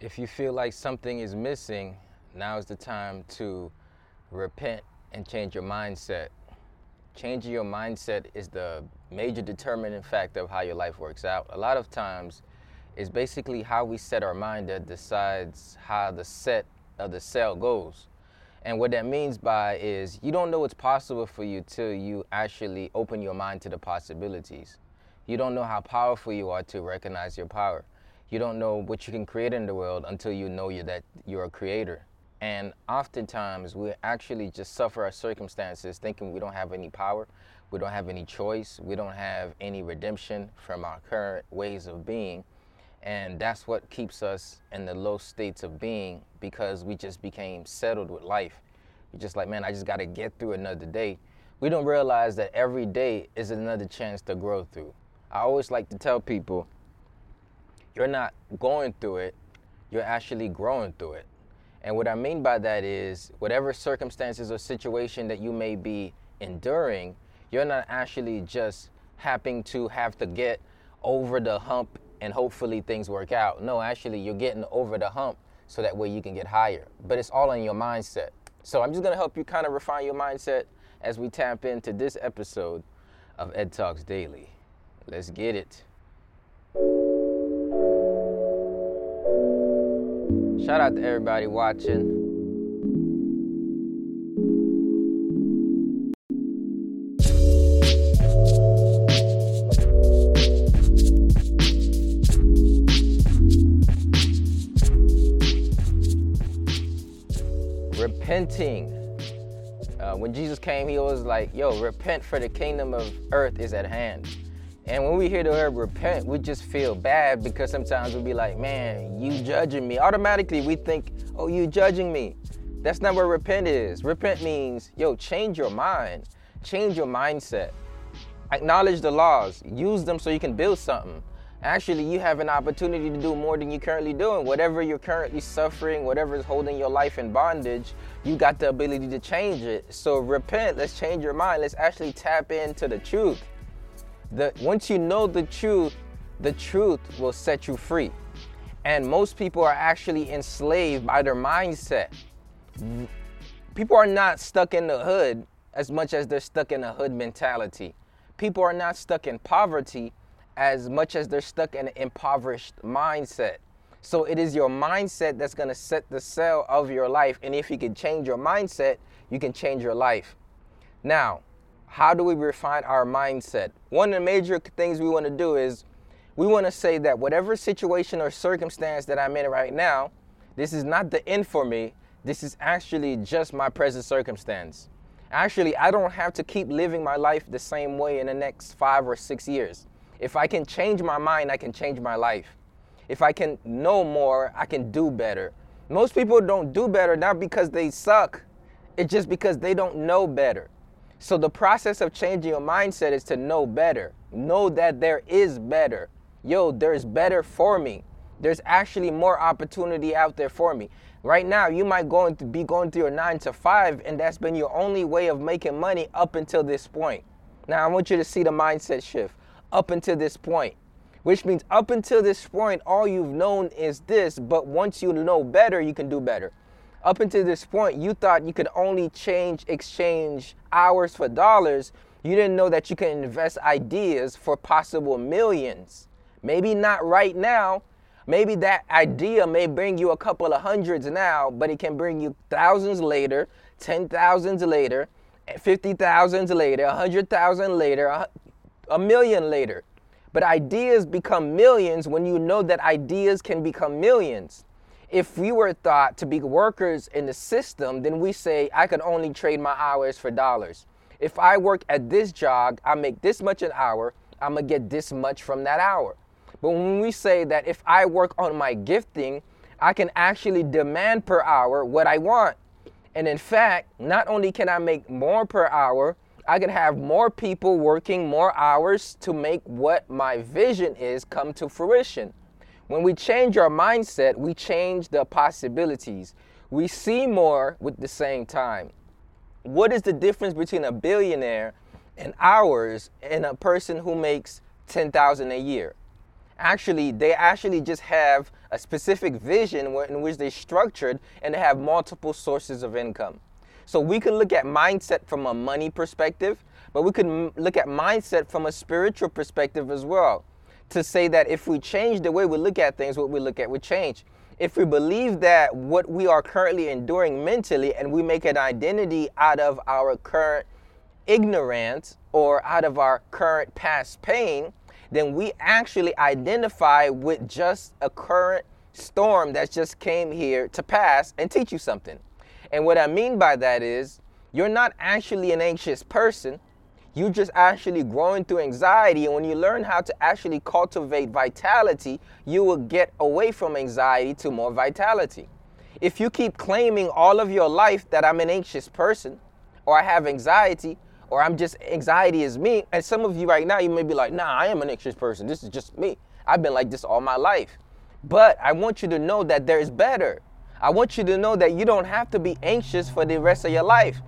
If you feel like something is missing, now is the time to repent and change your mindset. Changing your mindset is the major determining factor of how your life works out. A lot of times, it's basically how we set our mind that decides how the set of the cell goes. And what that means by is you don't know what's possible for you till you actually open your mind to the possibilities. You don't know how powerful you are to recognize your power. You don't know what you can create in the world until you know you that you're a creator. And oftentimes we actually just suffer our circumstances thinking we don't have any power, we don't have any choice, we don't have any redemption from our current ways of being. And that's what keeps us in the low states of being because we just became settled with life. You're just like, man, I just got to get through another day. We don't realize that every day is another chance to grow through. I always like to tell people, you're not going through it, you're actually growing through it. And what I mean by that is, whatever circumstances or situation that you may be enduring, you're not actually just having to have to get over the hump and hopefully things work out. No, actually, you're getting over the hump so that way you can get higher. But it's all in your mindset. So I'm just gonna help you kind of refine your mindset as we tap into this episode of Ed Talks Daily. Let's get it. Shout out to everybody watching. Repenting. Uh, when Jesus came, he was like, yo, repent for the kingdom of earth is at hand. And when we hear the word repent, we just feel bad because sometimes we'll be like, man, you judging me. Automatically, we think, oh, you judging me. That's not what repent is. Repent means, yo, change your mind, change your mindset, acknowledge the laws, use them so you can build something. Actually, you have an opportunity to do more than you're currently doing. Whatever you're currently suffering, whatever is holding your life in bondage, you got the ability to change it. So repent, let's change your mind. Let's actually tap into the truth once you know the truth, the truth will set you free. And most people are actually enslaved by their mindset. People are not stuck in the hood as much as they're stuck in a hood mentality. People are not stuck in poverty as much as they're stuck in an impoverished mindset. So it is your mindset that's going to set the cell of your life. And if you can change your mindset, you can change your life. Now, how do we refine our mindset? One of the major things we want to do is we want to say that whatever situation or circumstance that I'm in right now, this is not the end for me. This is actually just my present circumstance. Actually, I don't have to keep living my life the same way in the next five or six years. If I can change my mind, I can change my life. If I can know more, I can do better. Most people don't do better not because they suck, it's just because they don't know better. So the process of changing your mindset is to know better. Know that there is better. Yo, there's better for me. There's actually more opportunity out there for me. Right now, you might going to be going through your 9 to 5 and that's been your only way of making money up until this point. Now, I want you to see the mindset shift up until this point. Which means up until this point all you've known is this, but once you know better, you can do better up until this point, you thought you could only change, exchange hours for dollars. You didn't know that you can invest ideas for possible millions. Maybe not right now. Maybe that idea may bring you a couple of hundreds now, but it can bring you thousands later, ten thousands later, fifty thousands later, a hundred thousand later, a million later. But ideas become millions when you know that ideas can become millions if we were thought to be workers in the system, then we say I could only trade my hours for dollars. If I work at this job, I make this much an hour, I'm gonna get this much from that hour. But when we say that if I work on my gifting, I can actually demand per hour what I want. And in fact, not only can I make more per hour, I can have more people working more hours to make what my vision is come to fruition. When we change our mindset, we change the possibilities. We see more with the same time. What is the difference between a billionaire and ours and a person who makes 10,000 a year? Actually, they actually just have a specific vision in which they're structured and they have multiple sources of income. So we can look at mindset from a money perspective, but we can look at mindset from a spiritual perspective as well. To say that if we change the way we look at things, what we look at would change. If we believe that what we are currently enduring mentally and we make an identity out of our current ignorance or out of our current past pain, then we actually identify with just a current storm that just came here to pass and teach you something. And what I mean by that is you're not actually an anxious person. You're just actually growing through anxiety. And when you learn how to actually cultivate vitality, you will get away from anxiety to more vitality. If you keep claiming all of your life that I'm an anxious person or I have anxiety, or I'm just anxiety is me. And some of you right now, you may be like, nah, I am an anxious person. This is just me. I've been like this all my life. But I want you to know that there is better. I want you to know that you don't have to be anxious for the rest of your life.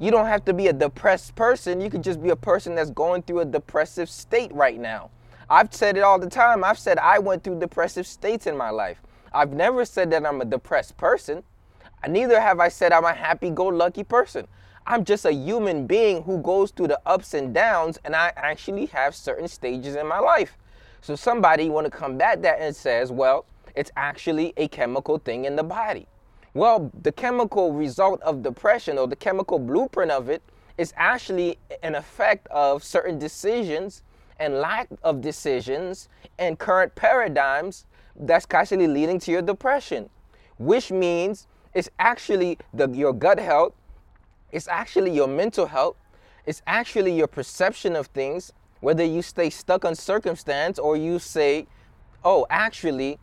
You don't have to be a depressed person. You could just be a person that's going through a depressive state right now. I've said it all the time. I've said I went through depressive states in my life. I've never said that I'm a depressed person. Neither have I said I'm a happy go lucky person. I'm just a human being who goes through the ups and downs, and I actually have certain stages in my life. So somebody want to combat that and says, well, it's actually a chemical thing in the body. Well, the chemical result of depression or the chemical blueprint of it is actually an effect of certain decisions and lack of decisions and current paradigms that's actually leading to your depression, which means it's actually the, your gut health it's actually your mental health. It's actually your perception of things, whether you stay stuck on circumstance or you say, oh, actually,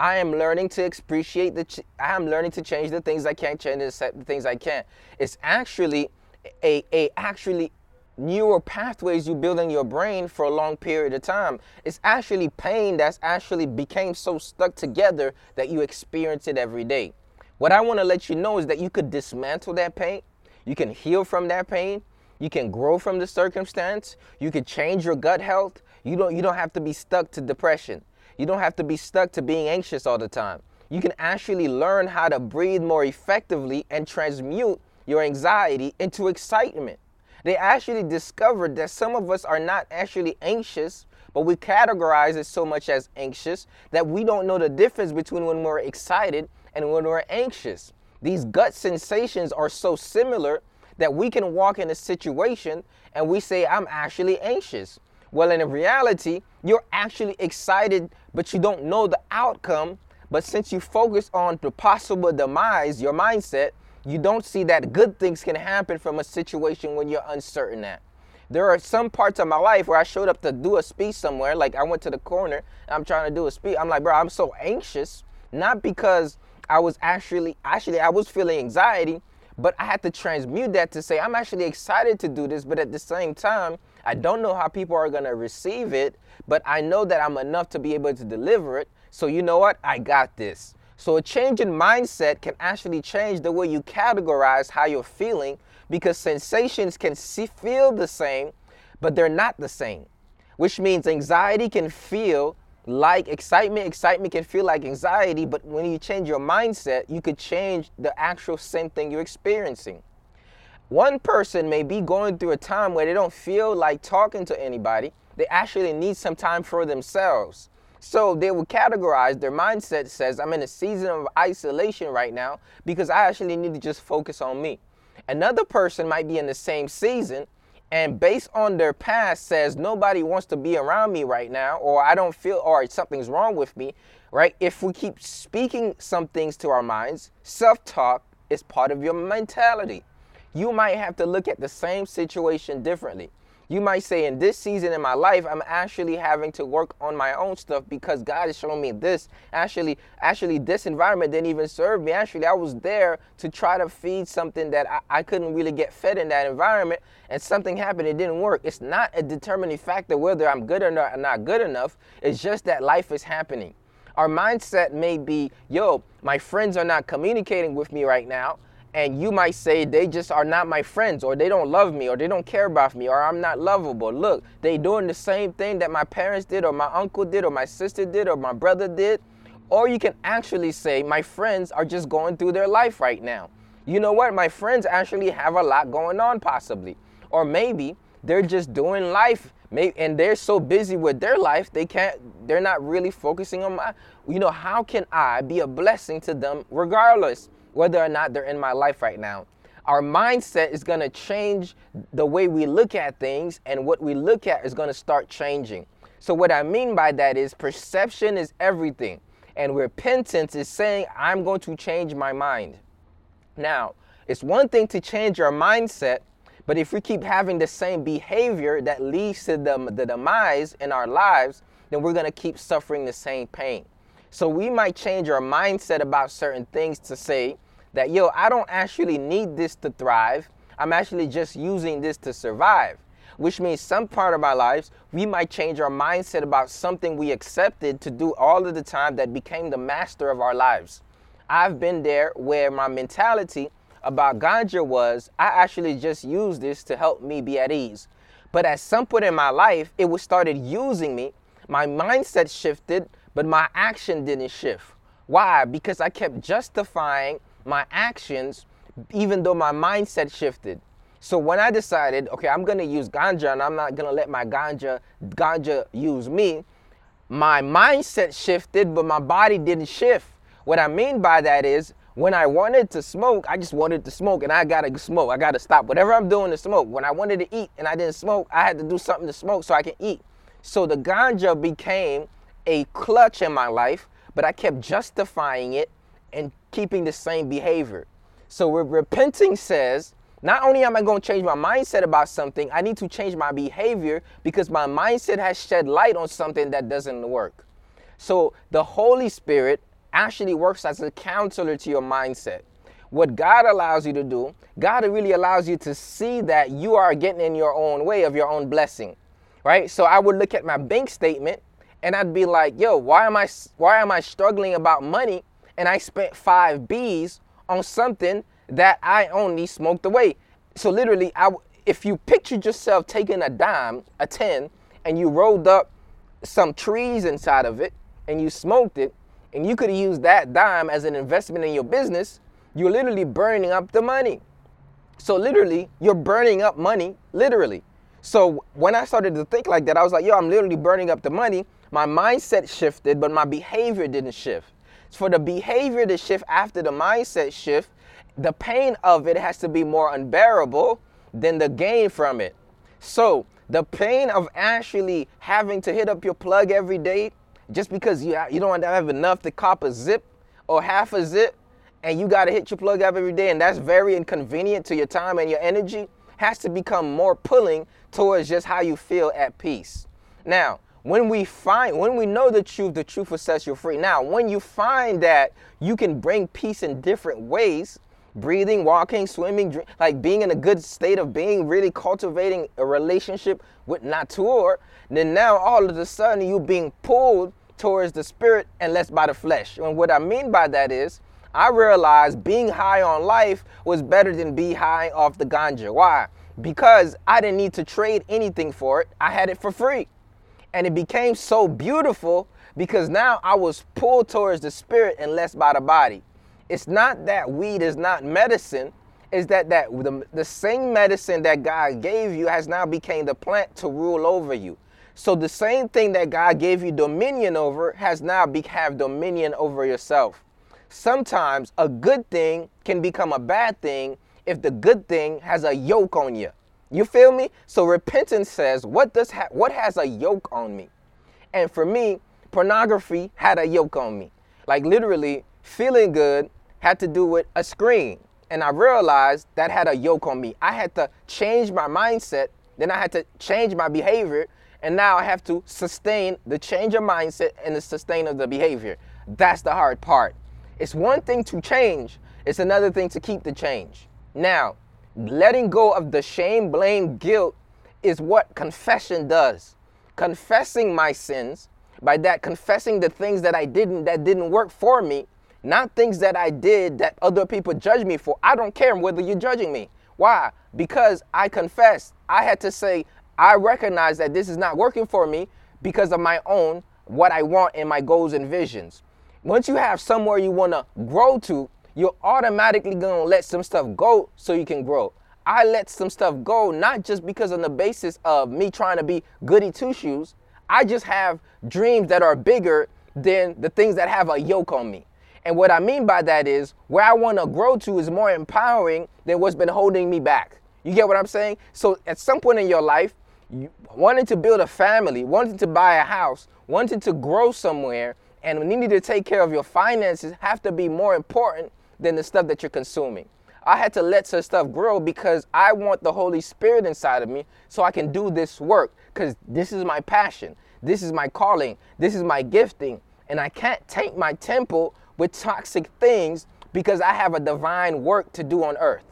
I am learning to appreciate the, ch- I am learning to change the things I can't change, the things I can't. It's actually a, a actually neural pathways you build in your brain for a long period of time. It's actually pain that's actually became so stuck together that you experience it every day. What I want to let you know is that you could dismantle that pain you can heal from that pain. You can grow from the circumstance. You can change your gut health. You don't you don't have to be stuck to depression. You don't have to be stuck to being anxious all the time. You can actually learn how to breathe more effectively and transmute your anxiety into excitement. They actually discovered that some of us are not actually anxious, but we categorize it so much as anxious that we don't know the difference between when we're excited and when we're anxious. These gut sensations are so similar that we can walk in a situation and we say, I'm actually anxious. Well, in reality, you're actually excited, but you don't know the outcome. But since you focus on the possible demise, your mindset, you don't see that good things can happen from a situation when you're uncertain at. There are some parts of my life where I showed up to do a speech somewhere, like I went to the corner I'm trying to do a speech. I'm like, bro, I'm so anxious, not because I was actually actually I was feeling anxiety, but I had to transmute that to say I'm actually excited to do this, but at the same time, I don't know how people are going to receive it, but I know that I'm enough to be able to deliver it. So you know what? I got this. So a change in mindset can actually change the way you categorize how you're feeling because sensations can see, feel the same, but they're not the same. Which means anxiety can feel like excitement. Excitement can feel like anxiety, but when you change your mindset, you could change the actual same thing you're experiencing. One person may be going through a time where they don't feel like talking to anybody. They actually need some time for themselves. So they will categorize their mindset says, I'm in a season of isolation right now because I actually need to just focus on me. Another person might be in the same season and based on their past says nobody wants to be around me right now or i don't feel or something's wrong with me right if we keep speaking some things to our minds self-talk is part of your mentality you might have to look at the same situation differently you might say, in this season in my life, I'm actually having to work on my own stuff because God is showing me this. Actually, actually, this environment didn't even serve me. Actually, I was there to try to feed something that I, I couldn't really get fed in that environment, and something happened. It didn't work. It's not a determining factor whether I'm good or not, not good enough. It's just that life is happening. Our mindset may be, yo, my friends are not communicating with me right now and you might say they just are not my friends or they don't love me or they don't care about me or I'm not lovable. Look, they doing the same thing that my parents did or my uncle did or my sister did or my brother did. Or you can actually say my friends are just going through their life right now. You know what? My friends actually have a lot going on possibly. Or maybe they're just doing life and they're so busy with their life they can't they're not really focusing on my you know how can i be a blessing to them regardless whether or not they're in my life right now. Our mindset is going to change the way we look at things, and what we look at is going to start changing. So, what I mean by that is perception is everything, and repentance is saying, I'm going to change my mind. Now, it's one thing to change your mindset, but if we keep having the same behavior that leads to the, the demise in our lives, then we're going to keep suffering the same pain. So we might change our mindset about certain things to say that, yo, I don't actually need this to thrive. I'm actually just using this to survive. Which means some part of our lives, we might change our mindset about something we accepted to do all of the time that became the master of our lives. I've been there where my mentality about ganja was I actually just use this to help me be at ease. But at some point in my life, it was started using me. My mindset shifted but my action didn't shift. Why? Because I kept justifying my actions even though my mindset shifted. So when I decided, okay, I'm gonna use ganja and I'm not gonna let my ganja ganja use me, my mindset shifted, but my body didn't shift. What I mean by that is when I wanted to smoke, I just wanted to smoke and I gotta smoke. I gotta stop whatever I'm doing to smoke. When I wanted to eat and I didn't smoke, I had to do something to smoke so I can eat. So the ganja became a clutch in my life, but I kept justifying it and keeping the same behavior. So repenting says, not only am I going to change my mindset about something, I need to change my behavior because my mindset has shed light on something that doesn't work. So the Holy Spirit actually works as a counselor to your mindset. What God allows you to do, God really allows you to see that you are getting in your own way of your own blessing. Right? So I would look at my bank statement and I'd be like, yo, why am I why am I struggling about money and I spent 5 Bs on something that I only smoked away. So literally I if you pictured yourself taking a dime, a 10 and you rolled up some trees inside of it and you smoked it and you could use that dime as an investment in your business, you're literally burning up the money. So literally, you're burning up money, literally. So when I started to think like that, I was like, yo, I'm literally burning up the money my mindset shifted, but my behavior didn't shift. For the behavior to shift after the mindset shift, the pain of it has to be more unbearable than the gain from it. So, the pain of actually having to hit up your plug every day just because you, you don't have enough to cop a zip or half a zip and you got to hit your plug up every day and that's very inconvenient to your time and your energy has to become more pulling towards just how you feel at peace. Now, when we find when we know the truth the truth will set you free. Now when you find that you can bring peace in different ways breathing walking swimming drink, like being in a good state of being really cultivating a relationship with nature then now all of a sudden you're being pulled towards the spirit and less by the flesh. And what i mean by that is i realized being high on life was better than be high off the ganja. Why? Because i didn't need to trade anything for it. I had it for free and it became so beautiful because now I was pulled towards the spirit and less by the body. It's not that weed is not medicine, is that, that the, the same medicine that God gave you has now became the plant to rule over you. So the same thing that God gave you dominion over has now be, have dominion over yourself. Sometimes a good thing can become a bad thing if the good thing has a yoke on you. You feel me? So repentance says, what does ha- what has a yoke on me? And for me, pornography had a yoke on me. Like literally, feeling good had to do with a screen. And I realized that had a yoke on me. I had to change my mindset, then I had to change my behavior, and now I have to sustain the change of mindset and the sustain of the behavior. That's the hard part. It's one thing to change, it's another thing to keep the change. Now, Letting go of the shame, blame, guilt is what confession does. Confessing my sins, by that confessing the things that I didn't that didn't work for me, not things that I did that other people judge me for. I don't care whether you're judging me. Why? Because I confessed. I had to say, I recognize that this is not working for me because of my own, what I want and my goals and visions. Once you have somewhere you want to grow to, you're automatically to let some stuff go so you can grow. I let some stuff go, not just because on the basis of me trying to be goody two shoes. I just have dreams that are bigger than the things that have a yoke on me. And what I mean by that is where I want to grow to is more empowering than what's been holding me back. You get what I'm saying? So at some point in your life, you wanting to build a family, wanting to buy a house, wanting to grow somewhere, and needing to take care of your finances have to be more important than the stuff that you're consuming. I had to let some stuff grow because I want the Holy Spirit inside of me so I can do this work because this is my passion. This is my calling. This is my gifting. And I can't taint my temple with toxic things because I have a divine work to do on earth.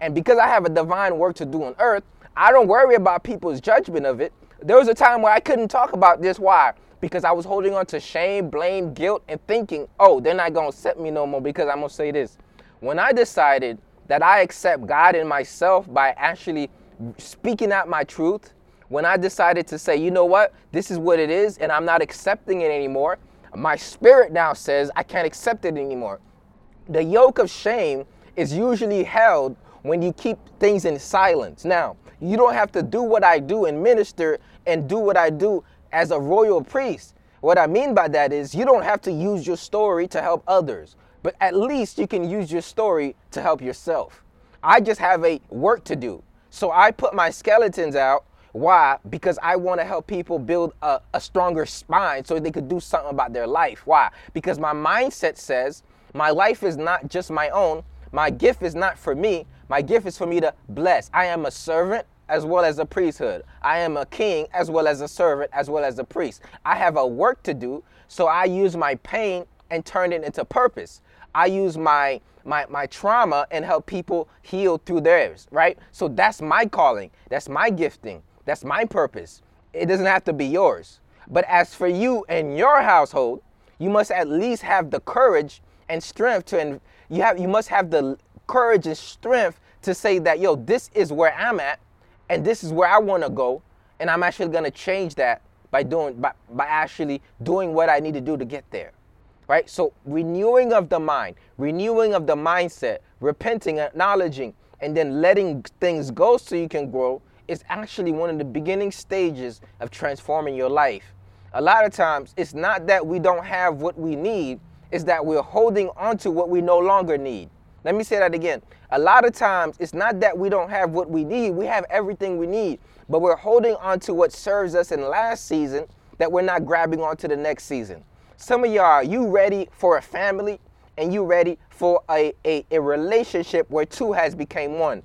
And because I have a divine work to do on earth, I don't worry about people's judgment of it. There was a time where I couldn't talk about this. Why? Because I was holding on to shame, blame, guilt, and thinking, oh, they're not going to accept me no more because I'm going to say this. When I decided that I accept God in myself by actually speaking out my truth, when I decided to say, you know what, this is what it is, and I'm not accepting it anymore, my spirit now says I can't accept it anymore. The yoke of shame is usually held when you keep things in silence. Now, you don't have to do what I do and minister and do what I do as a royal priest. What I mean by that is you don't have to use your story to help others, but at least you can use your story to help yourself. I just have a work to do. So I put my skeletons out why? Because I want to help people build a, a, stronger spine so they could do something about their life. Why? Because my mindset says my life is not just my own. My gift is not for me. My gift is for me to bless. I am a servant as well as a priesthood. I am a king as well as a servant as well as a priest. I have a work to do, so I use my pain and turn it into purpose. I use my my my trauma and help people heal through theirs, right? So that's my calling. That's my gifting. That's my purpose. It doesn't have to be yours. But as for you and your household, you must at least have the courage and strength to you have you must have the courage and strength to say that yo this is where I'm at and this is where I want to go and I'm actually going to change that by doing by, by actually doing what I need to do to get there. Right? So renewing of the mind, renewing of the mindset, repenting, acknowledging and then letting things go so you can grow is actually one of the beginning stages of transforming your life. A lot of times, it's not that we don't have what we need, it's that we're holding on to what we no longer need. Let me say that again. A lot of times, it's not that we don't have what we need, we have everything we need, but we're holding on to what serves us in last season that we're not grabbing onto the next season. Some of y'all, you ready for a family and you ready for a, a, a relationship where two has become one.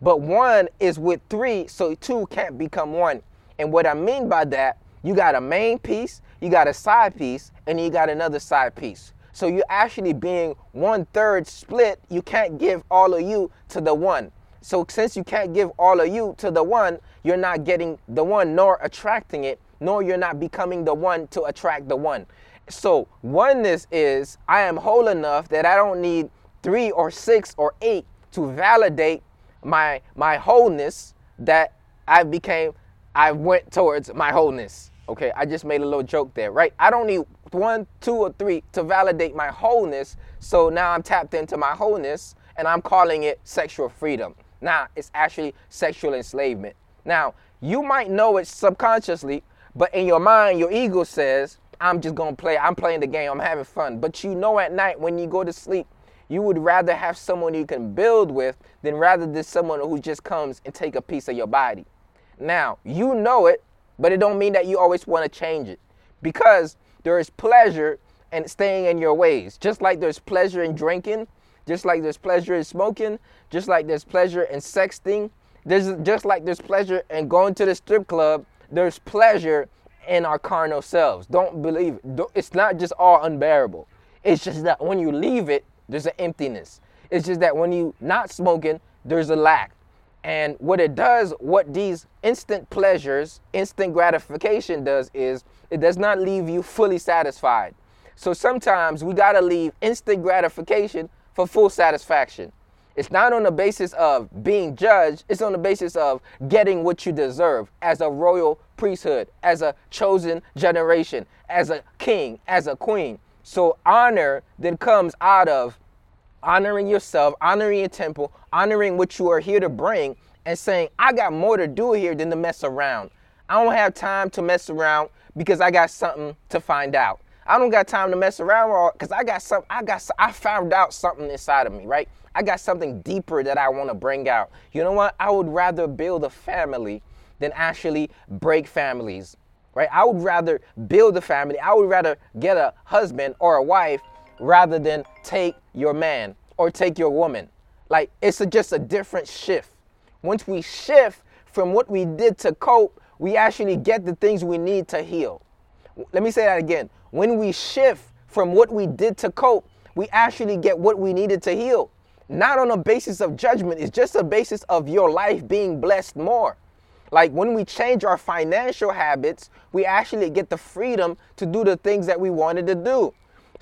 But one is with three, so two can't become one. And what I mean by that, you got a main piece, you got a side piece, and you got another side piece. So you're actually being one third split. You can't give all of you to the one. So since you can't give all of you to the one, you're not getting the one nor attracting it, nor you're not becoming the one to attract the one. So oneness is I am whole enough that I don't need three or six or eight to validate my my wholeness that I became I went towards my wholeness. Okay, I just made a little joke there, right? I don't need one, two, or three to validate my wholeness. So now I'm tapped into my wholeness and I'm calling it sexual freedom. Now it's actually sexual enslavement. Now, you might know it subconsciously, but in your mind, your ego says, I'm just gonna play, I'm playing the game, I'm having fun. But you know at night when you go to sleep, you would rather have someone you can build with than rather than someone who just comes and take a piece of your body. Now, you know it, but it don't mean that you always want to change it because there is pleasure in staying in your ways. Just like there's pleasure in drinking, just like there's pleasure in smoking, just like there's pleasure in sexting, there's just like there's pleasure in going to the strip club, there's pleasure in our carnal selves. Don't believe it. It's not just all unbearable. It's just that when you leave it, there's an emptiness. It's just that when you not smoking, there's a lack. And what it does, what these instant pleasures, instant gratification does is it does not leave you fully satisfied. So sometimes we got to leave instant gratification for full satisfaction. It's not on the basis of being judged, it's on the basis of getting what you deserve as a royal priesthood, as a chosen generation, as a king, as a queen. So honor then comes out of honoring yourself, honoring your temple, honoring what you are here to bring, and saying, I got more to do here than to mess around. I don't have time to mess around because I got something to find out. I don't got time to mess around because I got some. I got. I found out something inside of me, right? I got something deeper that I want to bring out. You know what? I would rather build a family than actually break families, right? I would rather build a family. I would rather get a husband or a wife rather than take your man or take your woman. Like it's a, just a different shift. Once we shift from what we did to cope, we actually get the things we need to heal. Let me say that again. When we shift from what we did to cope, we actually get what we needed to heal. Not on a basis of judgment, it's just a basis of your life being blessed more. Like when we change our financial habits, we actually get the freedom to do the things that we wanted to do.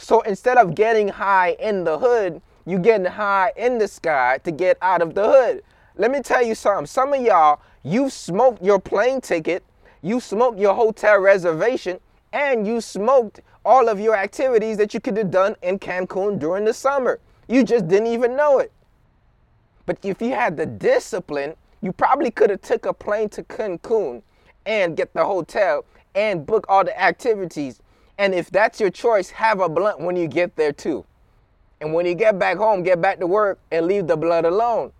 So instead of getting high in the hood, you getting high in the sky to get out of the hood. Let me tell you something. Some of y'all, you smoked your plane ticket, you smoked your hotel reservation, and you smoked all of your activities that you could have done in Cancun during the summer. You just didn't even know it. But if you had the discipline, you probably could have took a plane to Cancun and get the hotel and book all the activities. And if that's your choice, have a blunt when you get there too. And when you get back home, get back to work and leave the blood alone.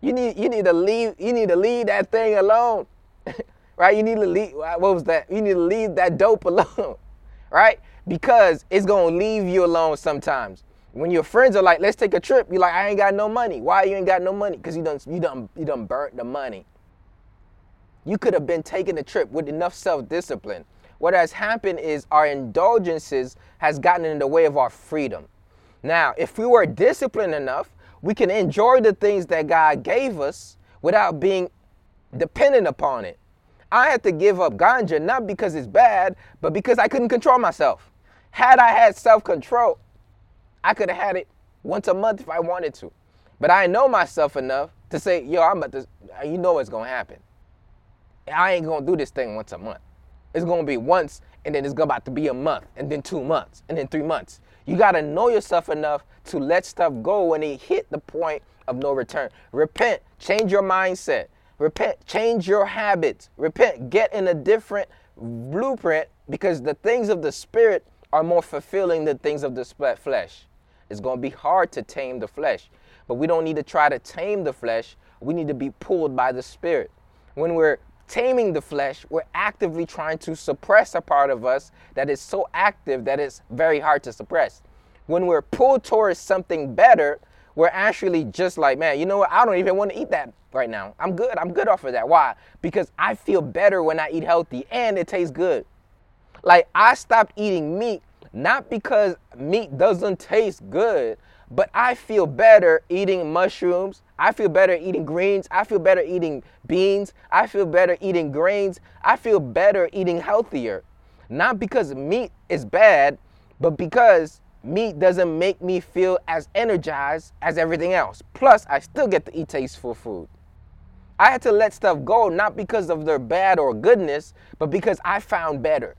You need you need to leave you need to leave that thing alone. right? You need to leave what was that? You need to leave that dope alone. right? Because it's gonna leave you alone sometimes. When your friends are like, let's take a trip, you're like, I ain't got no money. Why you ain't got no money? Because you done you done you done burnt the money. You could have been taking a trip with enough self-discipline. What has happened is our indulgences has gotten in the way of our freedom. Now, if we were disciplined enough, we can enjoy the things that God gave us without being dependent upon it. I had to give up ganja not because it's bad, but because I couldn't control myself. Had I had self control, I could have had it once a month if I wanted to. But I know myself enough to say, yo, I'm about to, you know what's gonna happen. I ain't gonna do this thing once a month. It's gonna be once, and then it's about to be a month, and then two months, and then three months. You gotta know yourself enough to let stuff go when it hit the point of no return. Repent, change your mindset. Repent, change your habits. Repent, get in a different blueprint because the things of the spirit are more fulfilling than things of the flesh. It's to be hard to tame the flesh, but we don't need to try to tame the flesh. We need to be pulled by the spirit. When we're taming the flesh, we're actively trying to suppress a part of us that is so active that it's very hard to suppress. When we're pulled towards something better, we're actually just like, man, you know what? I don't even want to eat that right now. I'm good. I'm good off of that. Why? Because I feel better when I eat healthy and it tastes good. Like I stopped eating meat not because meat doesn't taste good, but I feel better eating mushrooms. I feel better eating greens. I feel better eating beans. I feel better eating grains. I feel better eating healthier. Not because meat is bad, but because meat doesn't make me feel as energized as everything else. Plus, I still get to eat tasteful food. I had to let stuff go not because of their bad or goodness, but because I found better.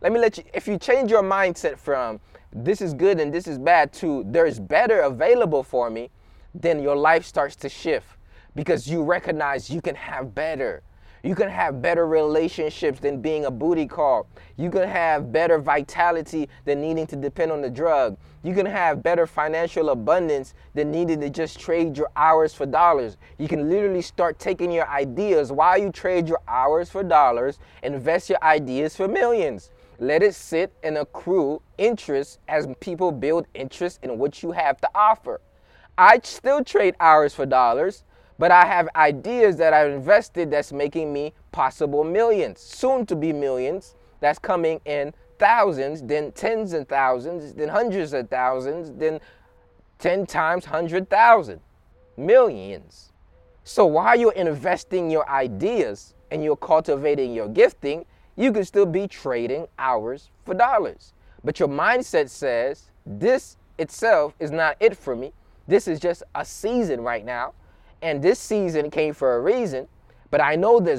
Let me let you, if you change your mindset from this is good and this is bad to there's better available for me, then your life starts to shift because you recognize you can have better. You can have better relationships than being a booty call. You can have better vitality than needing to depend on the drug. You can have better financial abundance than needing to just trade your hours for dollars. You can literally start taking your ideas while you trade your hours for dollars, invest your ideas for millions. Let it sit and accrue interest as people build interest in what you have to offer. I still trade hours for dollars, but I have ideas that I've invested that's making me possible millions, soon to be millions, that's coming in thousands, then tens and thousands, then hundreds of thousands, then 10 times 100,000, millions. So while you're investing your ideas and you're cultivating your gifting, you can still be trading hours for dollars. But your mindset says, this itself is not it for me. This is just a season right now. And this season came for a reason. But I know there's